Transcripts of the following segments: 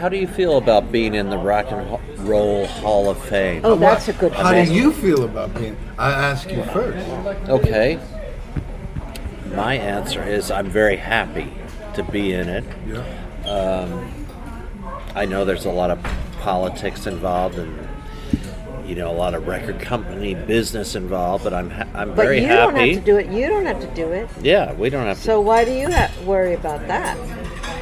how do you feel about being in the Rock and Roll Hall of Fame? Oh, that's a good question. How question. do you feel about being? I ask you first. Okay. My answer is I'm very happy to be in it. Yeah. Um, I know there's a lot of politics involved and you know a lot of record company business involved, but I'm ha- I'm But very you don't happy. have to do it. You don't have to do it. yeah, we don't have to. So why do you ha- worry about that?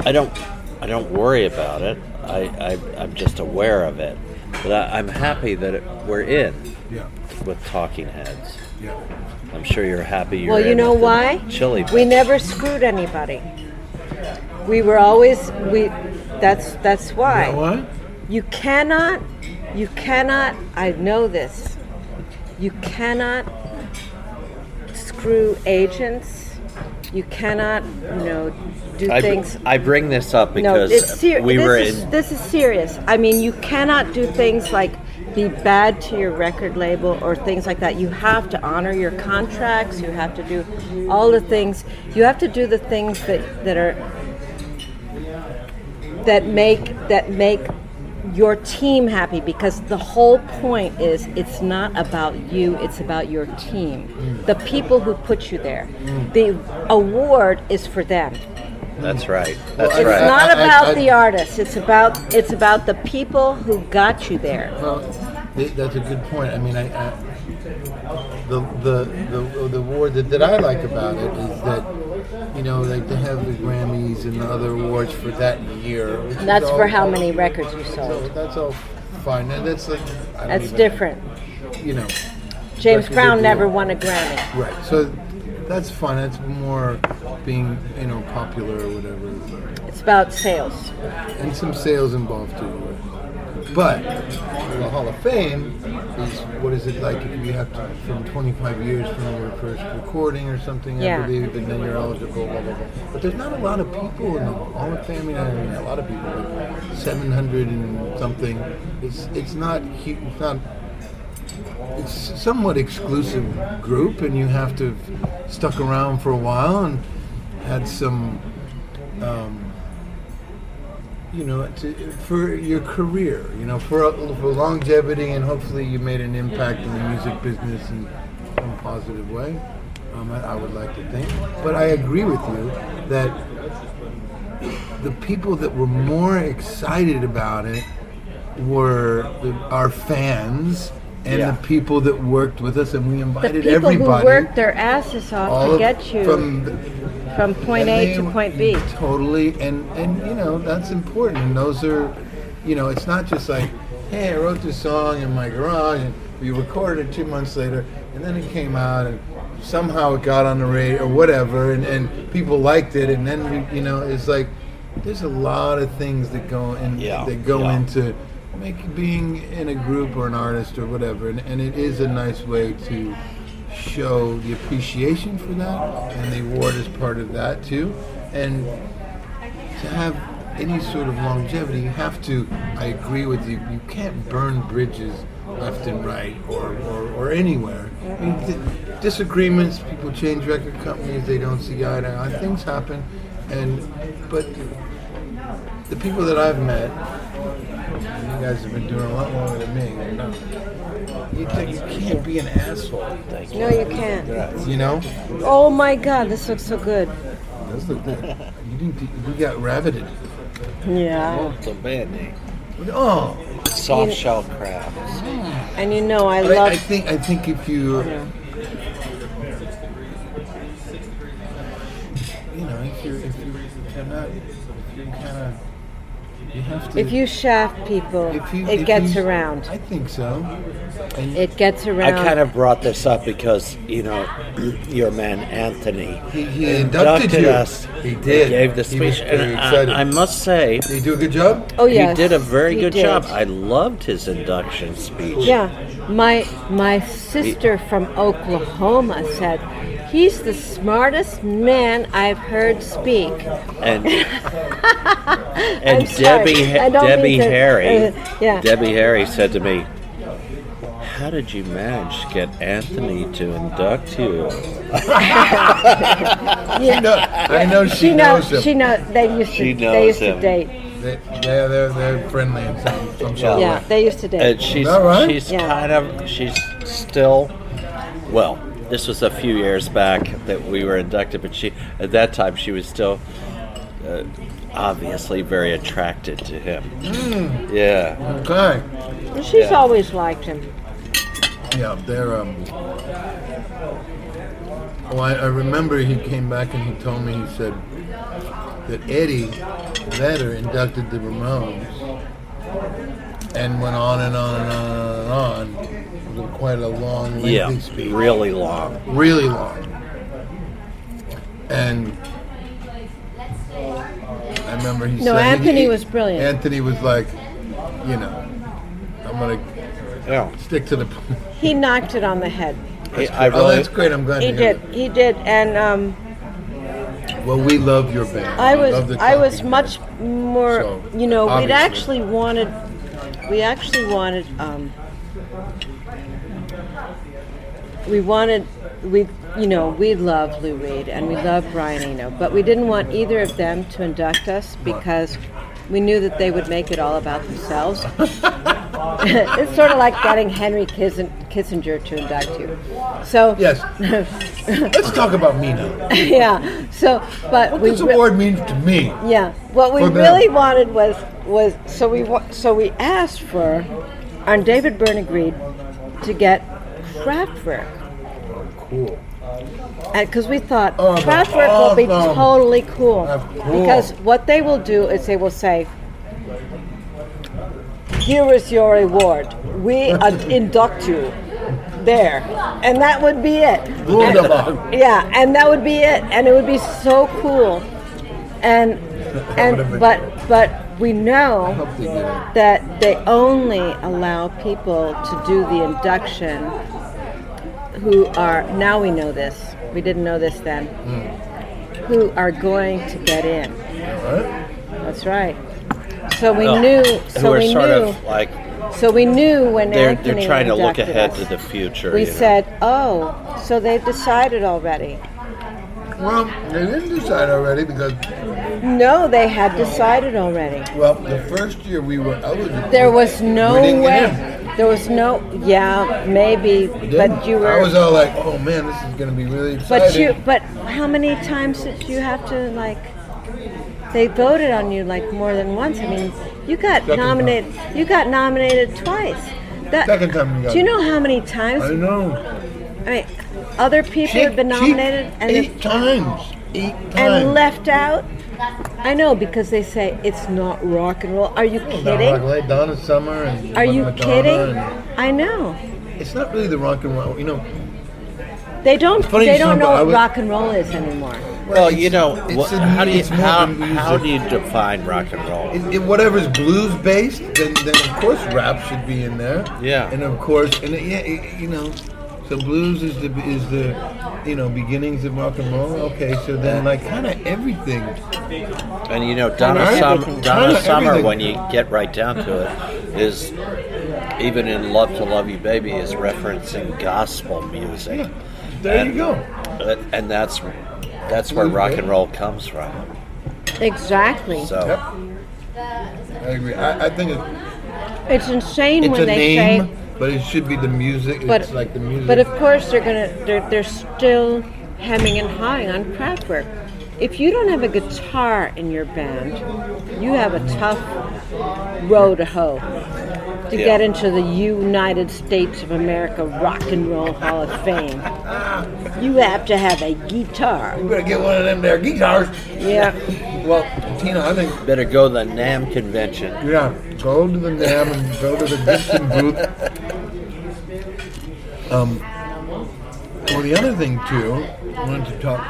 I don't I don't worry about it. I, I I'm just aware of it. But I, I'm happy that it, we're in Yeah. with Talking Heads. Yeah. I'm sure you're happy you're well, you in know with why? Chili. We never screwed anybody. We were always we. That's that's why. You know what? You cannot, you cannot, I know this, you cannot screw agents. You cannot, you know, do I, things. I bring this up because it's ser- we this were is, in. This is serious. I mean, you cannot do things like be bad to your record label or things like that. You have to honor your contracts. You have to do all the things. You have to do the things that that are that make that make your team happy because the whole point is it's not about you it's about your team the people who put you there mm. the award is for them That's right. That's I- it's right. not I- about I- the artist it's about it's about the people who got you there Well, that's a good point. I mean, I, I the, the the the award that, that I like about it is that you know, like they have the Grammys and the other awards for that year. that's all- for how many records you So sold that's all fine. And that's like that's even- different You know, james brown never won a grammy right? So that's fun. That's more being you know popular or whatever. it's about sales and some sales involved too. But the Hall of Fame is what is it like if you have to from 25 years from your first recording or something, Yeah. I believe, and then you're eligible, blah blah blah. But there's not a lot of people in the Hall of Fame. I mean, a lot of people, like 700 and something. It's it's not it's not. Somewhat exclusive group, and you have to have stuck around for a while and had some um, you know, to, for your career, you know, for, for longevity, and hopefully you made an impact in the music business in some positive way. Um, I, I would like to think, but I agree with you that the people that were more excited about it were the, our fans and Yeah. the people that worked with us, and we invited the invited people everybody. who worked their asses off to get you from from point and A to point B. Totally, and and you know that's important. And those are, you know, it's not just like, hey, I wrote this song in my garage, and we recorded it two months later, and then it came out, and somehow it got on the radio or whatever, and and people liked it, and then we, you know, it's like there's a lot of things that go in Yeah, that go yeah. into make being in a group or an artist or whatever, and, and it is a nice way to show the appreciation for that, and the award is part of that too. And to have any sort of longevity, you have to. I agree with you. You can't burn bridges left and right, or or, or anywhere. I mean, th- disagreements. People change record companies. They don't see eye to eye. Things happen, and but the people that I've met, you guys have been doing a lot longer than me. I know. You, think you can't be an asshole. No, you can't. You know. Oh my God, this looks so good. That's the You didn't. We got rabbitted. Yeah. It's a bad name. Oh. Soft shell crabs. And you know, I But I, love. I think I think if you Yeah. You have to If you shaft people, you- it gets you- around. I think so. And It gets around. I kind of brought this up because you know your man Anthony he, he inducted, you. us. He did. Gave the He was speech, very excited. I, I must say did he do a good job? oh yeah, he did a very he good did. job. I loved his induction speech. Yeah, my my sister from Oklahoma said he's the smartest man I've heard speak. and and Debbie Debbie to- Harry uh, yeah. Debbie Harry said to me, "How did you manage to get Anthony to induct you?" I know, I know she, She knows. knows him. She knows. They used to. She they used him. to date. They, they're, they're, they're friendly in some, some sort of Yeah, they used to date. And she's right? she's Yeah. kind of she's still well. This was a few years back that we were inducted, but she at that time she was still uh, obviously very attracted to him. Hmm. Yeah, Okay. She's yeah. always liked him. Yeah, they're. Um, well, I, I remember he came back and he told me he said that Eddie Vedder inducted the Ramones and went on and on and on and on. It was quite a long, lengthy yeah, speech, really long. really long. And I remember he No, said Anthony he- was brilliant. Anthony was like, you know, I'm gonna Yeah, stick to the. He knocked it on the head. He- I oh, really, that's great. I'm glad He to hear did. He did. And um. Well, we love your band. I was I was much more. So, you know, we'd actually wanted. We actually wanted. Um, we wanted. We you know we love Lou Reed and we love Brian Eno, but we didn't want either of them to induct us because we knew that they would make it all about themselves. it's sort of like getting Henry Kissinger to induct you. So Yes. Let's talk about me now. yeah. So, but What we this re- award means to me. yeah. What we them. really wanted was was so we wa- so we asked for, and David Byrne agreed to get Kraftwerk, Cool. because we thought Oh, that's Kraftwerk will be totally cool. Cool. Because what they will do is they will say, "Here is your reward. We induct you." There, and that would be it. Wunderbar. Yeah, and that would be it, and it would be so cool. And and but but we know Hope they get it. that they only allow people to do the induction who are now we know this. We didn't know this then. Hmm. Who are going to get in? All right. That's right. So we well, knew. who So are we sort knew. of like so we knew when they're Anthony they're trying to look ahead us, to the future. We you know. said, "Oh, so they've decided already." Well, they didn't decide already because, No, they had decided already. well, the first year we were eligible. There was no we didn't way. There was no. Yeah, maybe, but you were. I was all like, oh man, this is going to be really exciting. But you, but how many times did you have to like? They voted on you like more than once. I mean, you got Second nominated. You got nominated twice. That, Second time got Do you know how many times? I know. I mean, other people have been She- nominated and eight times. Eight times. and left out. I know because they say it's not rock and roll. Are you Donna kidding? Rockaway, Donna Summer and Are you Madonna kidding? and- I know. it's not really the rock and roll. You know, They don't. funny They don't know what was- rock and roll is anymore. Well, you know, it's what, a- how do you it's more how, how do you define rock and roll? If, if whatever's blues based, then, then of course rap should be in there. Yeah. And of course, and it- yeah, it- you know, so blues is the is the you know beginnings of rock and roll. Okay, so then like kind of everything. And you know, Donna, Kinda Sum- Donna Summer, everything. when you get right down to it, is even in "Love to Love You, Baby" is referencing gospel music. There and, you go. uh, And that's that's where Blues, rock and roll comes from. Exactly. So Yep. I agree. I, I think it, It's insane it's when a they name, say. But it should be the music. But it's like the music. But of course they're gonna. They're they're still hemming and hawing on Kraftwerk. If you don't have a guitar in your band, you have a tough row to hoe to Yeah. get into the United States of America Rock and Roll Hall of Fame. You have to have a guitar. you better get one of them there guitars. Yeah. Well, Tina, I think better go to the NAMM convention. Yeah, go to the NAMM and go to the Gibson booth. Um, well, the other thing too, I wanted to talk.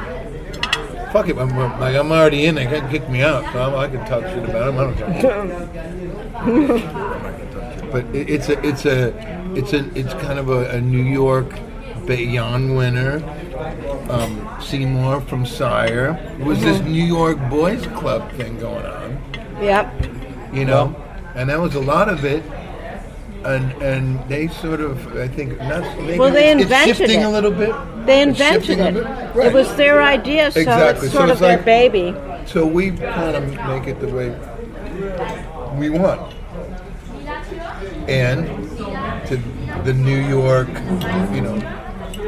Fuck it, I'm, like I'm already in. They can't kick me out, so I'm, I can talk shit about them. I don't care. but it, it's a, it's a, it's a, it's kind of a, a New York Bayonne winner. Um, Seymour from Sire. It was this New York Boys Club thing going on Yep. you know, and that was a lot of it. And and they sort of, I think, not maybe Well, they it's invented shifting it. a little bit. They invented shifting it. bit. It was their idea, so Exactly. it's So sort it's of their like- baby. So we kind of make it the way we want. And to the New York, you know,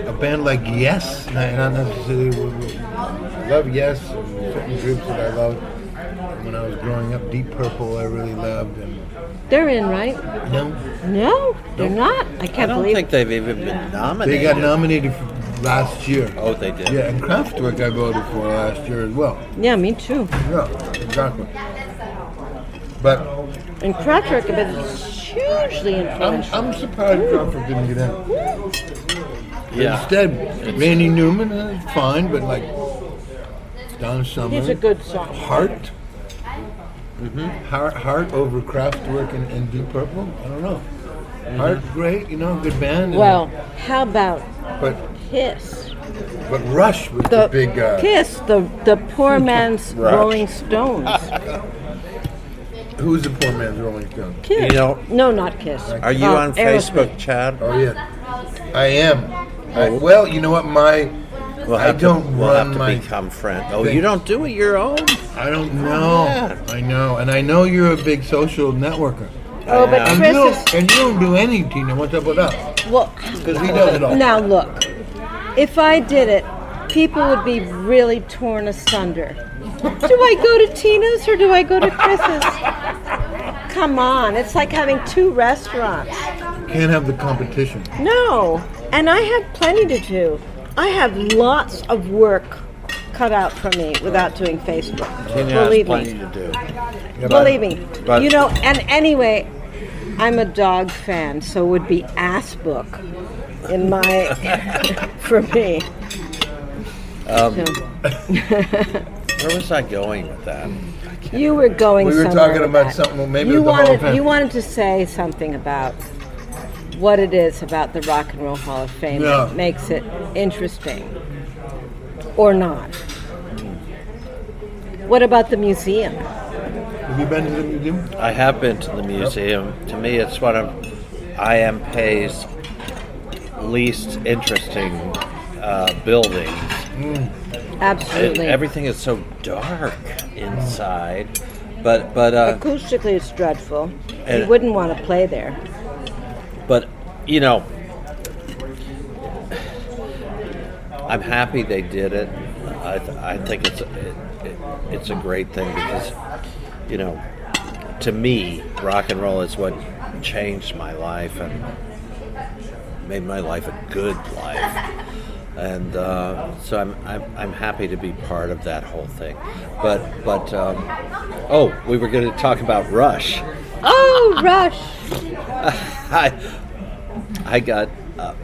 a band like Yes, not necessarily. I love Yes, and certain groups that I loved when I was growing up. Deep Purple, I really loved, and They're in, right? no, No, they're not. I I can't I don't believe think they've even been nominated. they got nominated for last year. Oh, they did. Yeah, and Kraftwerk I voted for last year as well. Yeah, me too. Yeah, exactly. But And Kraftwerk have been hugely I'm, influential. I'm surprised Kraftwerk didn't get in. Yeah. Instead, Randy Newman is fine, but like Don Summer, He's a good song. Heart, Heart, Heart over Kraftwerk and, and Deep Purple. I don't know. Heart, great, you know, good band. Well, how about but Kiss? but Rush was The the big. Uh, Kiss, the the poor man's Rolling Stones. Who's the poor man's Rolling Stone? Kiss. You know- no, not Kiss. Are you Uh, on Aerosmith. Facebook, Chad? Oh yeah, I am. I, well, you know what, my We'll I have don't to, we'll run have to my become friends. Oh, thing. you don't do it your own? I don't know. Yeah. I know, and I know you're a big social networker. Oh, but And you, Chris don't, is and you don't do any, Tina. What's up with that? well. Because he does it all. Now look, if I did it, people would be really torn asunder. Do I go to Tina's or do I go to Chris's? Come on, it's like having two restaurants. Can't have the competition. No, and I have plenty to do. I have lots of work cut out for me without doing Facebook. Tina has Believe plenty me. to do. Yeah, but- Believe me. but- you know, and anyway, I'm a dog fan, so it would be ass book in my for me. Um, So, Where was I going with that? you were going. We were somewhere talking with about that. something, maybe you the Hall wanted you wanted to say something about what it is about the Rock and Roll Hall of Fame Yeah. that makes it interesting, or not. What about the museum? Have you been to the museum? I have been to the museum. To me, it's one of I.M. Pei's least interesting uh, buildings. It- Absolutely. everything is so dark inside, but but uh, Acoustically, it's dreadful. you wouldn't want to play there. But you know, I'm happy they did it. I, th- I think it's a, it, it, it's a great thing because you know, to me, rock and roll is what changed my life and made my life a good life. And uh, so I'm, I'm I'm happy to be part of that whole thing. But but um, oh, we were going to talk about Rush. Oh, Rush! I I got uh,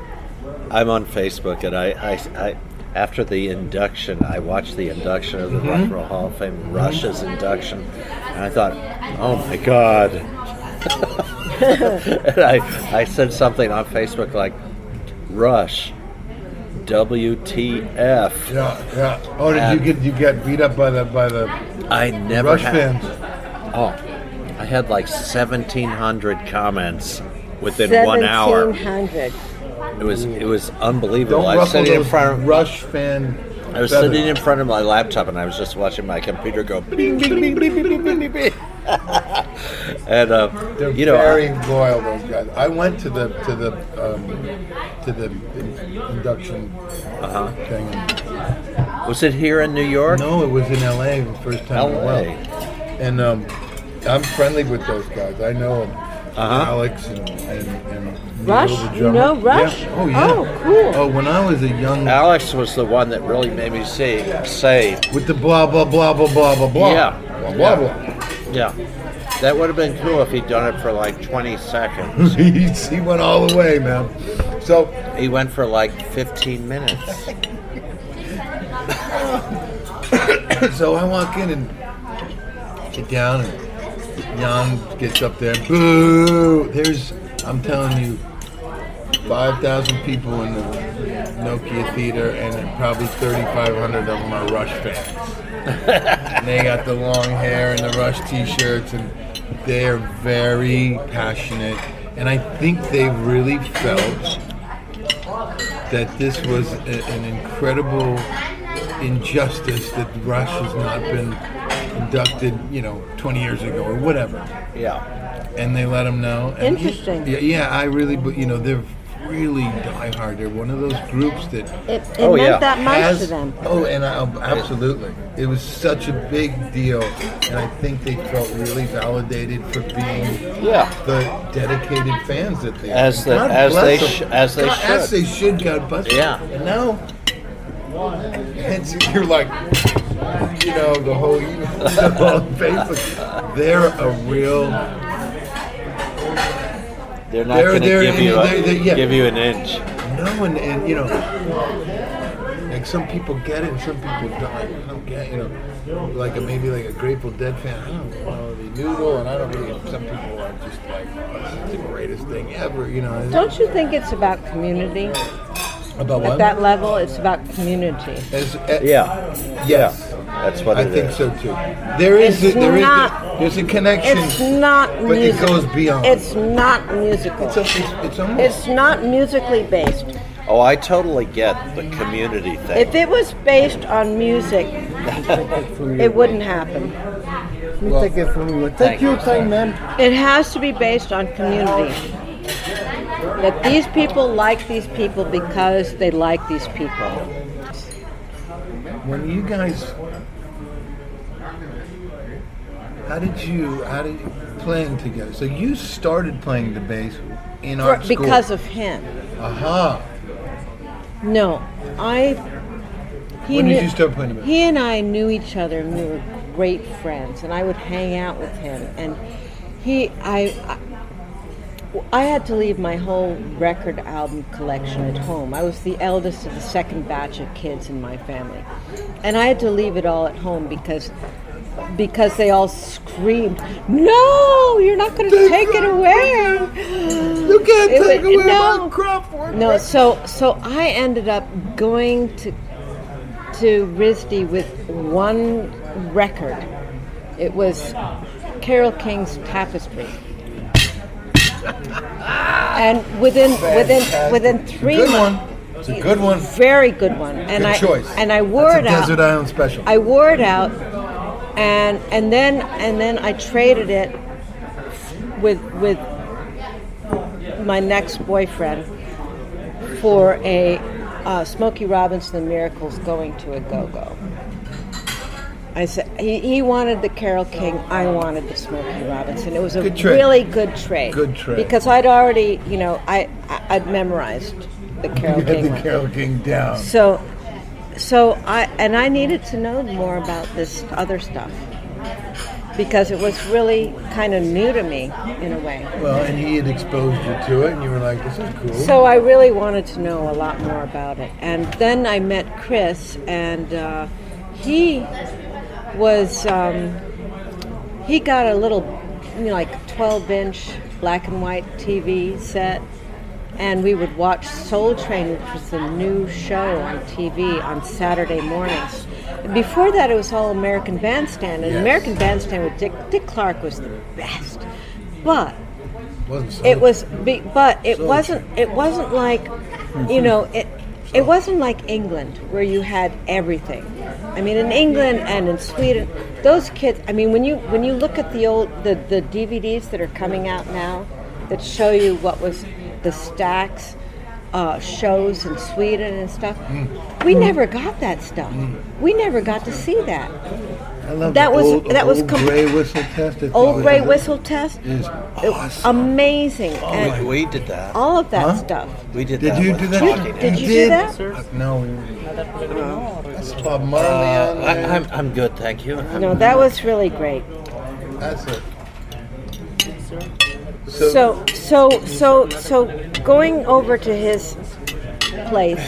I'm on Facebook and I, I, I after the induction I watched the induction of the Rock and Roll Hall of Fame Rush's induction and I thought oh my god and I I said something on Facebook like Rush WTF Yeah, yeah. Oh, did you get you get beat up by the by the I never Rush had fans? oh I had like 1700 comments within one hour. It was it was unbelievable. I was sitting in front of Rush fan. I was feathers. sitting in front of my laptop and I was just watching my computer go bing bing bing bing bing bing bing. and uh, They're you know, very I, loyal those guys. I went to the to the um, to the induction uh-huh. thing. Was it here in New York? No, it was in L.A. the first time. L.A. And um, I'm friendly with those guys. I know them uh-huh. Alex and, and, and Rush? Neil, the You know Rush? Yeah. Oh yeah. Oh, cool. Oh, when I was a young Alex was the one that really made me say say with the blah blah blah blah blah blah blah. Yeah. Blah blah blah. yeah. That would have been cool if he'd done it for like 20 seconds. he, he went all the way, man. So he went for like 15 minutes. so I walk in and sit down, and Jan gets up there. Boo! There's, I'm telling you, 5,000 people in the Nokia Theater, and probably 3,500 of them are Rush fans. they got the long hair and the Rush T-shirts, and they're very passionate. And I think they really felt that this was a, an incredible injustice that Rush has not been inducted, you know, 20 years ago or whatever, Yeah. and they let them know. And Interesting. Yeah, yeah, I really, but you know, they're really diehard. They're one of those groups that It, it Oh, meant yeah. that much has to them. oh, and I, absolutely, it was such a big deal, and I think they felt really validated for being Yeah. the dedicated fans that they As are. the- as they sh- as they God, as should. they should. God bless them. Yeah. And now, it's, you're like, you know, the whole, the whole Facebook. They're a real. They're not going to give you they're- they're- yeah. give you an inch. No, and, and you know, like some people get it and some people don't. I don't get, you know, like a, maybe like a Grateful Dead fan. I don't know the noodle, and I don't really. Some people are just like, oh, it's the greatest thing ever, you know. Don't you think it's about community? About At what? that level, it's about community. As, uh, Yeah. Yes. That's what I it think is. so too. There is It's a, there is not- a, there's a connection. It's not But it goes beyond. It's not musical. it's, a, it's, it's almost It's not musically based. Oh, I totally get the community thing. If it was based on music, it wouldn't happen. Let me take it from you. Take your time, man. It has to be based on community. That these people like these people because they like these people. when you guys how did you how did you playing together so you started playing the bass in For- art school because of him. aha No, I. He when knew, did you start playing the bass He and I knew each other, and we were great friends. And I would hang out with him, and he, I, I, I had to leave my whole record album collection at home. I was the eldest of the second batch of kids in my family, and I had to leave it all at home because. Because they all screamed, "No, you're not going to take it away!" you can't It take was- away no. my No, so so I ended up going to to RISD with one record. It was Carole King's Tapestry. And within within within three good months, one it's a good one very good one. And good I choice and I wore That's it out. desert island special I wore it out, and and then and then I traded it with with my next boyfriend for a uh, Smokey Robinson the Miracles going to a go go. I said he, he wanted the Carole King, I wanted the Smokey Robinson. It was a Good really good trade. Good trade. because I'd already you know I, I I'd memorized the Carole you King the one. Carole King down So, so I and I needed to know more about this other stuff because it was really kind of new to me in a way. well and he had exposed you to it and you were like this is cool So I really wanted to know a lot more about it, and then I met Chris, and uh, he was um, he got a little, you know, like 12-inch black and white TV set, and we would watch Soul Train, which was a new show on TV on Saturday mornings. Before that, it was all American Bandstand, and Yes. American Bandstand with Dick Dick Clark was the best, but it was be, but it So wasn't it wasn't like you know it it wasn't like England where you had everything I mean in England and in Sweden those kids I mean when you when you look at the old the, the DVDs that are coming out now that show you what was the stacks uh, shows in Sweden and stuff we never got that stuff. We never got to see that I love that the was- old, that was old com- gray whistle test I thought old was- gray whistle test is awesome amazing and we, we did that. all of that Huh? stuff We did, that. Did that. you with do that? Talking Did Heads. you do that? Uh, no, we That's Bob Marley. Uh, I, there. I'm, I'm good, thank you. I'm- No, that was really great. That's it. So, so, so, so, going over to his place,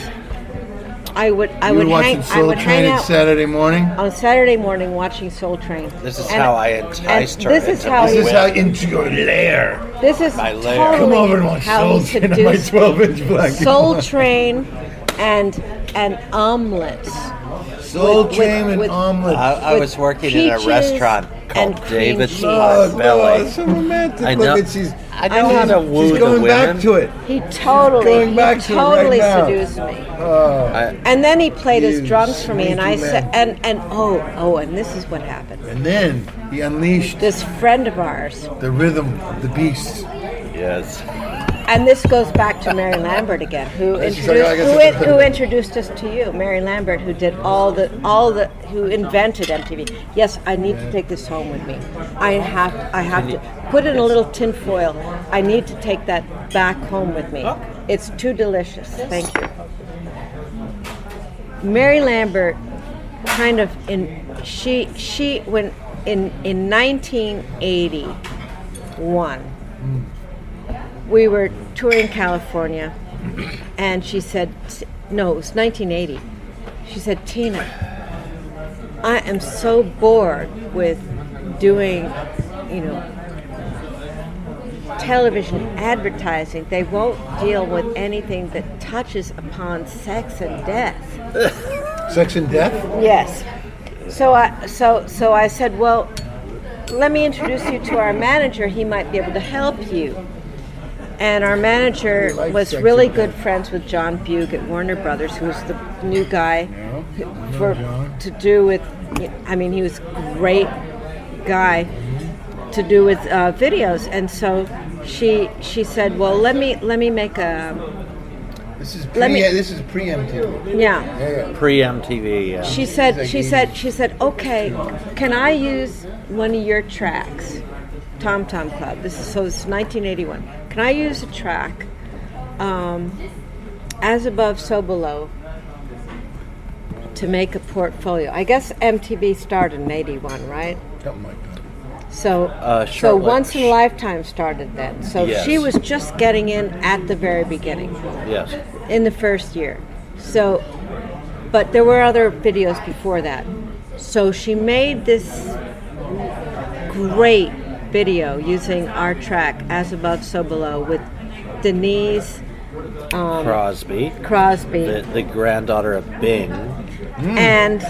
I would, I you would were hang, watching I would Train hang at out Saturday morning. on Saturday morning watching Soul Train. This is And- how I and enticed her. This is how This he, is how into your lair. this is My lair. totally Come over and watch how Soul he Train on my 12 inch black. Soul Train and and omelets. Soul with- Train with- and with- omelet. I, I was working in a restaurant called and cream David's cheese. Oh, Potbelly. it's so romantic. I Look know. at she's. I know how to woo She's the going women. back to it. He totally, Going back he to it right totally now. seduced me. Oh, I, And then he played his drums for me, and I said, and and oh oh, and this is what happened. and then he unleashed This friend of ours, the rhythm of the beast. yes. And this goes back to Mary Lambert again, who introduced like, who, in- who introduced us to you, Mary Lambert, who did all the all the who invented MTV. Yes, I need to take this home with me. I have I have to put it in a little tin foil. I need to take that back home with me. It's too delicious. Thank you. Mary Lambert kind of in she she when in in 1981 we were touring California and she said no it was 1980 she said Tina I am so bored with doing you know television advertising they won't deal with anything that touches upon sex and death Sex and death. Yes. So I so so I said, well, let me introduce you to our manager. He might be able to help you. And our manager was really good friends with John Bugh at Warner Brothers, who was the new guy for to do with. I mean, he was a great guy to do with uh, videos. And so she she said, well, let me let me make a This is pre. Let me- this is pre MTV. yeah. Yeah, yeah. Pre MTV. Yeah. She said, like she he- said, she said, okay, can I use one of your tracks, Tom Tom Club? This is so it's 1981. Can I use a track, um, as above, so below, to make a portfolio? I guess MTV started in '81, right? Something like that. So, Uh, so. Once in a Lifetime started then. So Yes. she was just getting in at the very beginning yes. in the first year. So, but there were other videos before that. So she made this great video using our track "As Above, So Below" with Denise Crosby, Crosby the, the granddaughter of Bing. and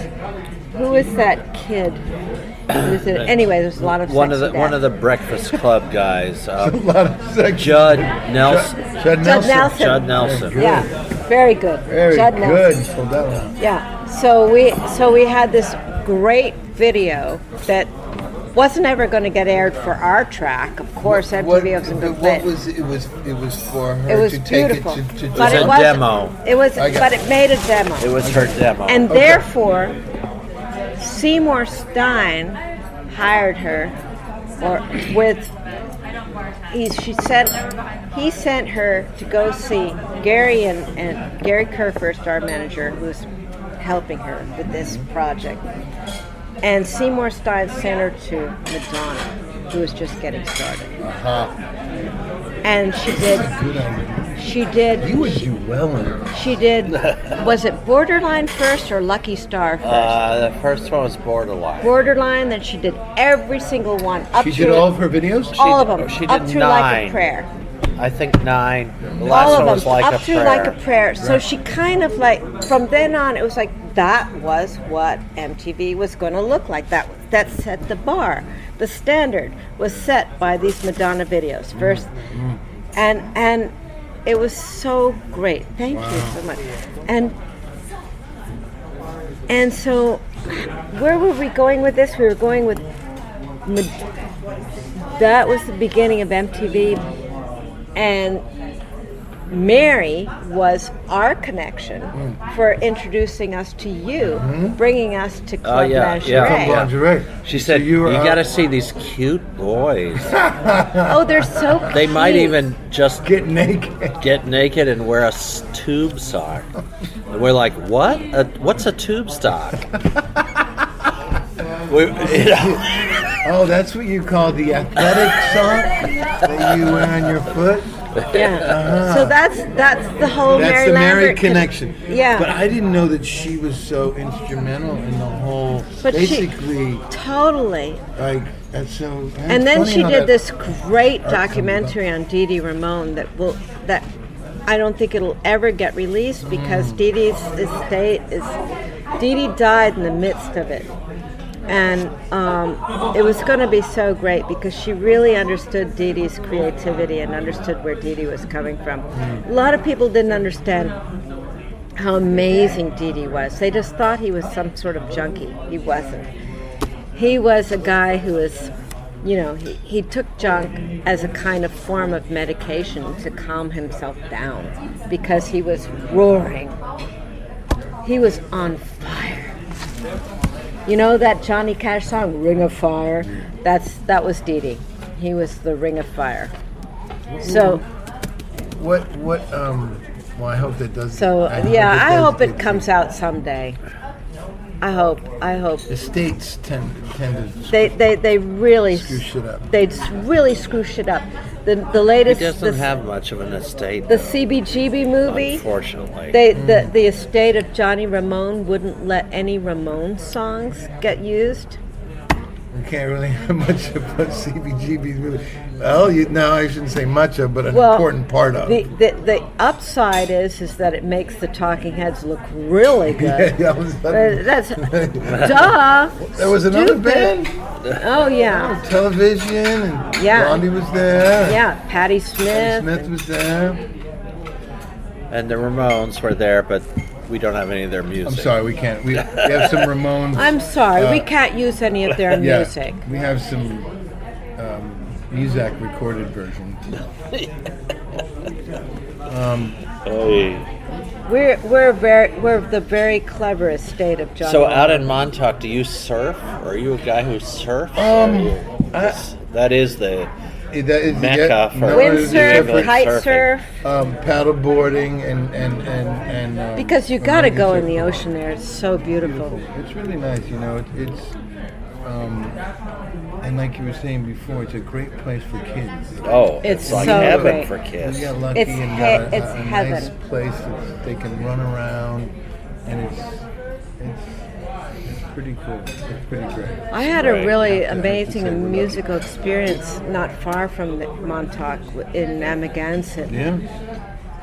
who is that kid? Who is it? Anyway, there's a lot of One of the sexy one of the Breakfast Club guys, A uh, lot of sex. Judd Nelson. Judd Judd Nelson. Nelson. Judd Nelson. Yeah, very good. Very Judd good. Nelson. Pulled. Yeah. So we so we had this great video that wasn't ever going to get aired for our track. Of course, MTV What, wasn't going but to play. what was it? Was it was for her it was to take it to, to but It was a demo. It was, but it. it made a demo, It was her demo. and Okay. therefore Seymour Stein hired her, or with. He, she sent he sent her to go see Gary and, and Gary Kurfirst, our manager, who's helping her with this project. And Seymour Stein sent her to Madonna, who was just getting started. Uh-huh. And she did she did You would do well in it. she did was it Borderline first or Lucky Star first? uh, the first one was Borderline. Borderline, then she did every single one up She did all of her videos. all did- of them she up did through like a nine. prayer. I think nine. The last all one of them was like up a through prayer. like a prayer. So she kind of like from then on it was like that was what MTV was going to look like. That that set the bar. The standard was set by these Madonna videos 1st and and it was so great. Thank you so much. And and so where were we going with this? We were going with that was the beginning of MTV and Mary was our connection mm. for introducing us to you, mm-hmm. bringing us to oh, Club yeah, yeah. Lingerie. Yeah. Lingerie. She said, So "You, were out- got to see these cute boys. Oh, they're so Cute. They might even just get naked. get naked and wear a tube sock." And we're like, "What? A, what's a tube sock?" we, you know, Oh, that's what you call the athletic sock that you wear on your foot. Yeah. So that's that's the whole That's Mary the Mary Lambert con- connection. Yeah. But I didn't know that she was so instrumental in the whole. But she- totally. like that's so. And then she did this great documentary on Dee Dee Ramone that will that I don't think it'll ever get released because Mm. Dee Dee's estate is Dee Dee died in the midst of it. And um, it was going to be so great because she really understood Dee's creativity and understood where Dee was coming from. A lot of people didn't understand how amazing Dee was. They just thought he was some sort of junkie. He wasn't. He was a guy who was, you know, he, he took junk as a kind of form of medication to calm himself down because he was roaring. He was on fire. You know that Johnny Cash song, Ring of Fire? That's that was Dee Dee. He was the Ring of Fire. So What what um? Well, I hope that does. so I yeah, I does hope it get- comes out someday. I hope. I hope. The states tend tend to They they, they really screw shit up. they really screw shit up. The the He latest doesn't the, have much of an estate, the CBGB movie. unfortunately. They hmm. the the estate of Johnny Ramone wouldn't let any Ramone songs get used. We can't really have much about CBGB's movie. Well, you, no, I shouldn't say much of, but an Well, important part of. The, the the upside is is that it makes the Talking Heads look really good. yeah, I was- Uh, That's duh. there was another Stupid. band, Oh yeah, television, and Yeah. Blondie was there. yeah. Patti Smith. Smith was there. and the Ramones were there, but we don't have any of their music. I'm sorry, we can't. We, we have some Ramones. I'm sorry, we Uh, can't use any of their yeah, music. we have some um, Muzak recorded version. Hey. We're we're very we're the very clever estate of John. So Lennon. out in Montauk, do you surf? Or are you a guy who surfs? Um, you- I- that is the It- that is- Mecca yeah, for no, windsurf, it's England different. kite surfing. surf. um, paddle boarding and and and and um, Because you got to go in the ocean there. It's so beautiful. It's really nice, you know. It, it's um, and like you were saying before, it's a great place for kids. oh, It's it's, like so heaven great. for kids. We got lucky It's and he- got a, it's a, a heaven. nice place that they can run around, and it's it's it's pretty cool. It's pretty great. I had a really Have to- have to amazing say we're musical experience not far from Montauk in Amagansett. Yeah.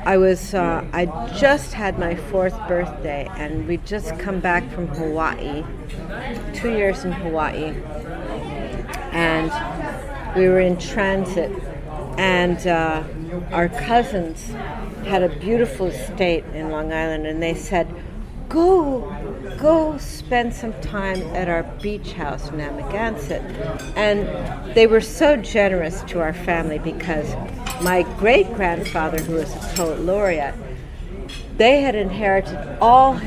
I was uh, I just had my fourth birthday, and we'd just come back from Hawaii, two years in Hawaii, and we were in transit, and uh, our cousins had a beautiful estate in Long Island, and they said, "Go, go spend some time at our beach house in Amagansett," and they were so generous to our family because my great grandfather, who was a poet laureate, they had inherited all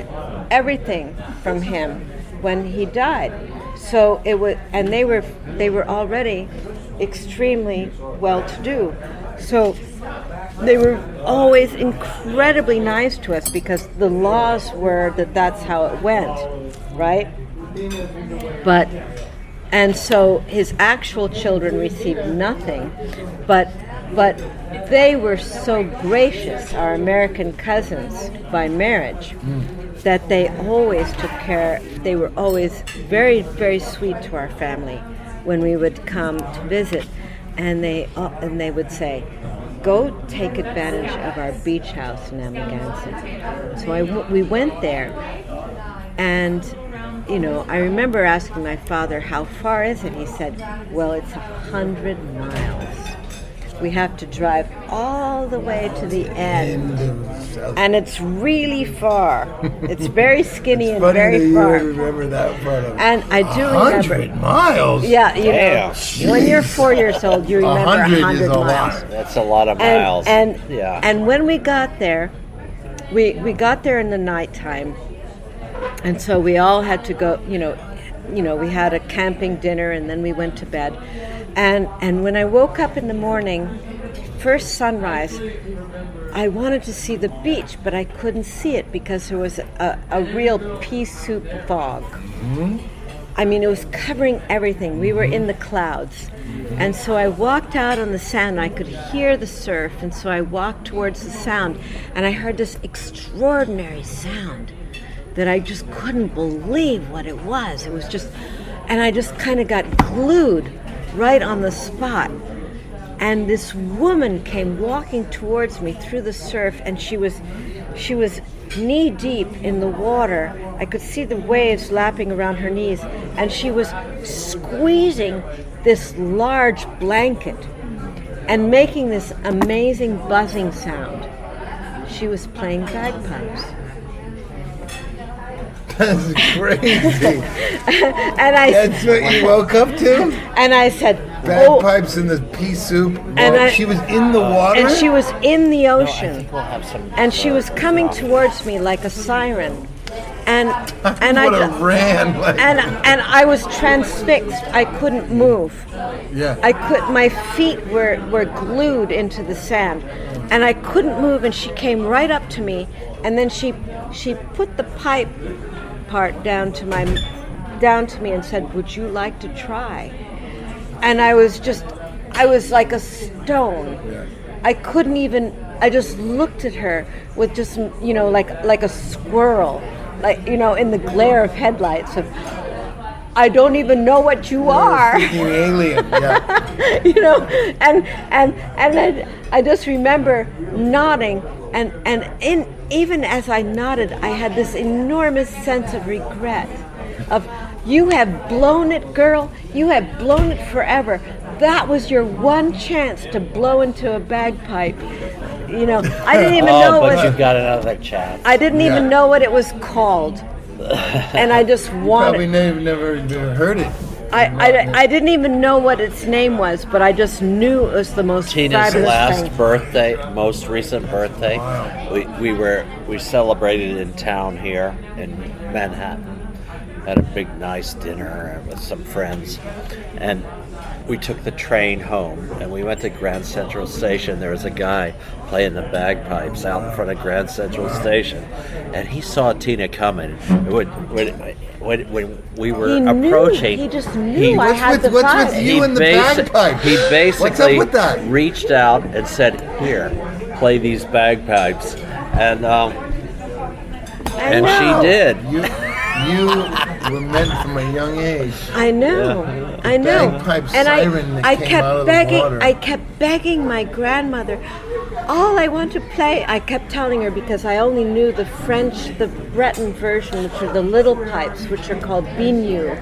everything from him when he died. So it was, and they were they were already extremely well to do. So they were always incredibly nice to us because the laws were that that's how it went, right? But and so his actual children received nothing, but but they were so gracious, our American cousins by marriage, that they always took care. They were always very very sweet to our family when we would come to visit, and they uh, and they would say. Go take advantage of our beach house in Amagansett. So I w- we went there, and, you know, I remember asking my father, how far is it? He said, well, it's a hundred miles. We have to drive all the way to the end. And, And it's really far. It's very skinny and funny that very you far. remember that part of it. And I do hundred remember. miles. Yeah, you know, Damn. when you're four years old, you remember a hundred is hundred a miles. lot. That's a lot of and miles. and yeah. and when we got there, we we got there in the nighttime, and so we all had to go. You know, you know, we had a camping dinner, and then we went to bed. And and when I woke up in the morning, first sunrise, I wanted to see the beach, but I couldn't see it because there was a, a real pea soup fog. Hmm? I mean, it was covering everything. We were in the clouds. And so I walked out on the sand. I could hear the surf. And so I walked towards the sound. And I heard this extraordinary sound that I just couldn't believe what it was. It was just, and I just kind of got glued right on the spot. And this woman came walking towards me through the surf, and she was, she was knee deep in the water. I could see the waves lapping around her knees, and she was squeezing this large blanket and making this amazing buzzing sound. She was playing bagpipes. That's crazy. And I That's what you woke up to? and I said, "Oh," Bagpipes in the pea soup. And I- she was in the water. and she was in the No, I ocean. think we'll have some. and she uh, was coming towards me like a siren and and I would have ran. Like, and and I was transfixed. I couldn't move. yeah. I could my feet were were glued into the sand and I couldn't move and she came right up to me and then she she put the pipe part down to my down to me and said, "Would you like to try?" And I was just I was like a stone. I couldn't even I just looked at her with just you know like like a squirrel like you know in the glare of headlights of I don't even know what you are. Alien. Yeah. you know and and and I, I just remember nodding and and in even as I nodded I had this enormous sense of regret of you have blown it girl you have blown it forever that was your one chance to blow into a bagpipe you know I didn't even oh, know but what you got another chance. I didn't even know what it was called and I just wanted. Probably wanted never, never heard it. I, I, I didn't even know what its name was, but I just knew it was the most Tina's fabulous last thing. birthday, most recent birthday, we, we were we celebrated in town here in Manhattan. Had a big nice dinner with some friends, and we took the train home and we went to Grand Central Station. There was a guy playing the bagpipes out in front of Grand Central Station, and he saw Tina coming. When, when, when, when we were He knew. approaching, He just knew I What's had with, the what's with vibe. you and the basi- bagpipe? He basically What's up with that? reached out and said, "Here, play these bagpipes," and um, and she did. You, you were meant from a young age. I know, Yeah. I know. Bagpipe and siren I, that I came kept out of begging. I kept begging my grandmother. All I want to play, I kept telling her because I only knew the French, the Breton version, which are the little pipes, which are called biniou,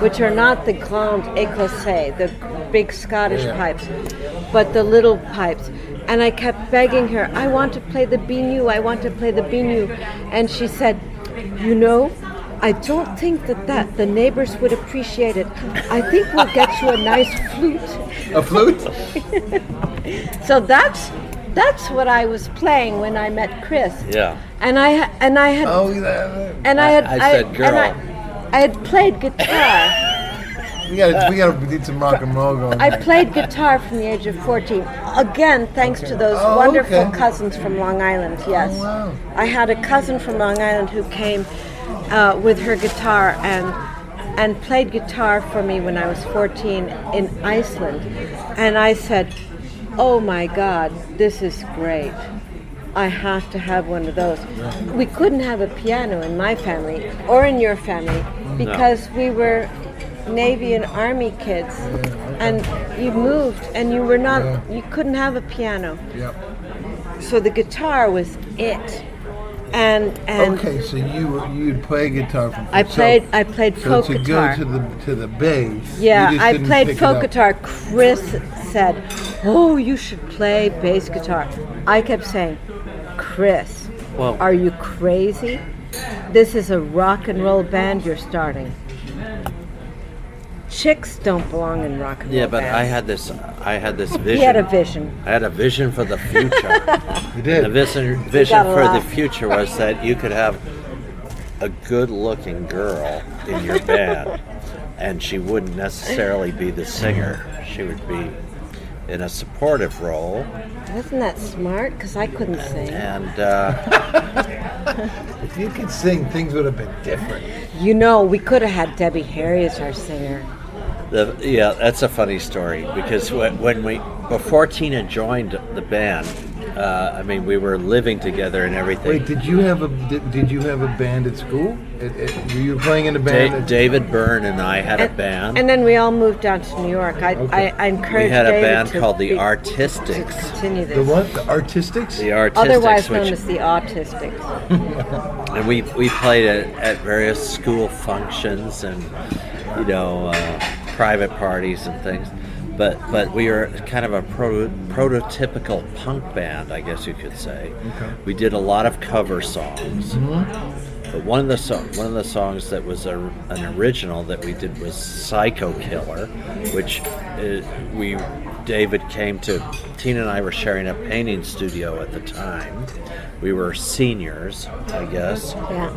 which are not the grand écossais, the big Scottish Yeah. pipes, but the little pipes. And I kept begging her, I want to play the biniou, I want to play the biniou. And she said, You know, I don't think that, that the neighbors would appreciate it. I think we'll get you a nice flute. A flute? So that's that's what I was playing when I met Chris. Yeah. And I and I had Oh, yeah. and I had I said and girl. I, I had played guitar. We gotta, we gotta need some rock and roll going. I there. played guitar from the age of 14. Again, thanks to those Oh, wonderful okay. cousins from Long Island. Yes, Oh, wow. I had a cousin from Long Island who came uh, with her guitar and and played guitar for me when I was 14 in Iceland. And I said, "Oh my God, this is great." I have to have one of those. We couldn't have a piano in my family or in your family because we were Navy and Army kids, and you moved and you were not, Yeah. you couldn't have a piano. Yep. So the guitar was it. And and Okay, so you you'd play guitar from. I so- played I played So folk to guitar. go to the to the bass. you Yeah, I played folk guitar. Chris said, "Oh, you should play bass guitar." I kept saying, "Chris, Well- are you crazy? This is a rock and roll band you're starting. Chicks don't belong in rock and roll Yeah, but I had this. I had this vision. He had a vision. I had a vision for the future. You did. the vision, vision gotta for the future was that you could have a good-looking girl in your band, and she wouldn't necessarily be the singer. She would be in a supportive role, Wasn't that smart? Because I couldn't sing. and uh, If you could sing, things would have been different. You know, we could have had Debbie Harry as our singer. The, yeah, that's a funny story because when, when we before Tina joined the band, Uh, I mean, we were living together and everything. Wait, did you have a did, did you have a band at school? At, at, were you playing in a Da- band? at- David Byrne and I had a band. And then we all moved down to New York. I, Okay. I, I encourage we had a David band called the be- to Artistics. continue this. the what? The Artistics? The Artistics, Otherwise known which as the Autistics. and we we played at, at various school functions and you know uh, private parties and things. But but we were kind of a pro, prototypical punk band, I guess you could say. Okay. We did a lot of cover songs. But one of the so- one of the songs that was a, an original that we did was "Psycho Killer," which uh, we David came to. Tina and I were sharing a painting studio at the time. We were seniors, I guess, Yeah.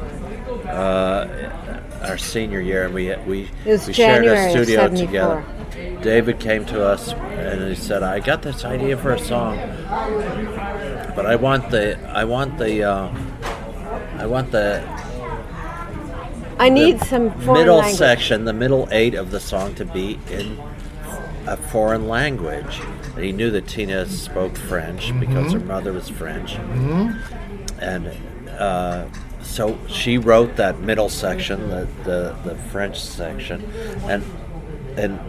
Our senior year, and we we we shared a studio together. David came to us and he said, "I got this idea for a song, but I want the I want the uh, I want the I need some foreign middle language. section, the middle eight of the song to be in a foreign language. And he knew that Tina spoke French because her mother was French. And uh, so she wrote that middle section, the, the, the French section. And and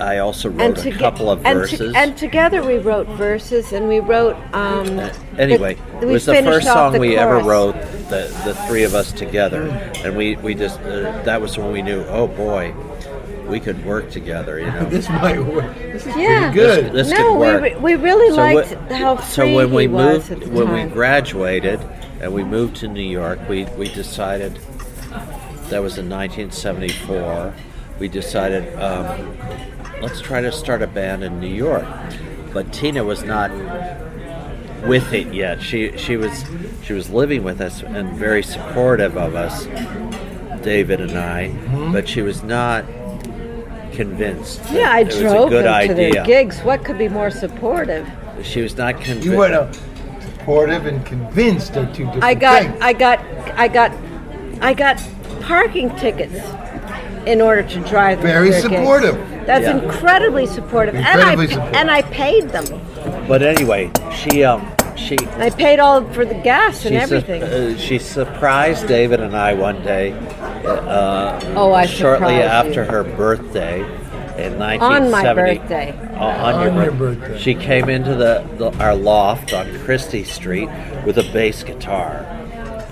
I also wrote a couple of and, verses. and together we wrote verses and we wrote. Um, anyway, the- it was the first song the we ever wrote, the, the three of us together. And we, we just, uh, that was when we knew, oh boy, we could work together, you know. This might work. This is Yeah. pretty good. This no, could we, work. re- we really So liked wh- how so free when we he was moved, at the when time. we graduated, and we moved to New York, we we decided that was in 1974. We decided um, let's try to start a band in New York, but Tina was not with it yet. She she was she was living with us and very supportive of us, David and I, Mm-hmm. but she was not convinced. that yeah, I it was a drove good them to their idea. gigs. What could be more supportive? She was not convinced. You were uh, supportive and convinced are two different I got, things. I got, I got, I got parking tickets in order to drive. Very their gigs. supportive. That's Yeah. incredibly supportive, Incredibly and I supportive. and I paid them. But anyway, she um she I paid all for the gas and she, su- everything. uh, she surprised David and I one day. Uh, Oh, I shortly after you. her birthday in 1970. On my birthday. Uh, on, On your, your bir- birthday. She came into the, the our loft on Chrystie Street with a bass guitar.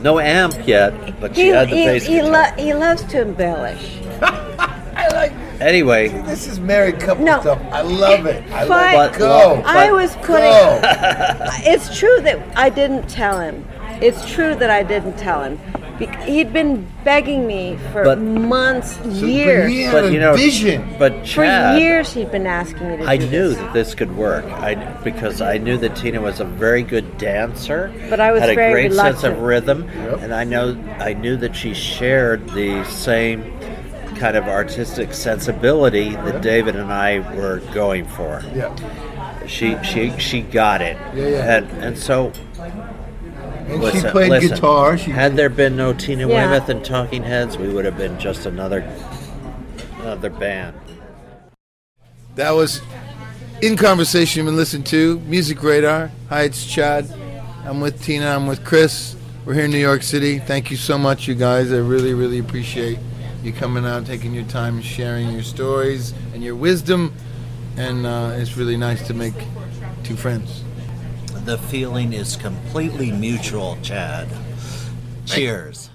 No amp yet, but she he, had the he, bass he, guitar. lo- he loves to embellish. I like anyway, this is married couple No. stuff. I love it. I Fine. love But- it. Go. I was putting. Go. It's true that I didn't tell him. It's true that I didn't tell him. Bec- He'd been begging me for But- months, So, years. But he had but a you know, vision. but For years, he'd been asking me to I do knew this. that this could work. I because I knew that Tina was a very good dancer, But I was had a very great sense of rhythm, Yep. and I know I knew that she shared the same kind of artistic sensibility that David and I were going for. yeah. She she she got it, Yeah, yeah. and and so. And listen, she played listen, guitar. She had there been no Tina Yeah. Weymouth and Talking Heads, we would have been just another another band. That was In Conversation you've been listening to. Music Radar. Hi, it's Chad. I'm with Tina. I'm with Chris. We're here in New York City. Thank you so much, you guys. I really, really appreciate you coming out, taking your time, sharing your stories and your wisdom. And uh, it's really nice to make two friends. The feeling is completely mutual, Chad. Cheers.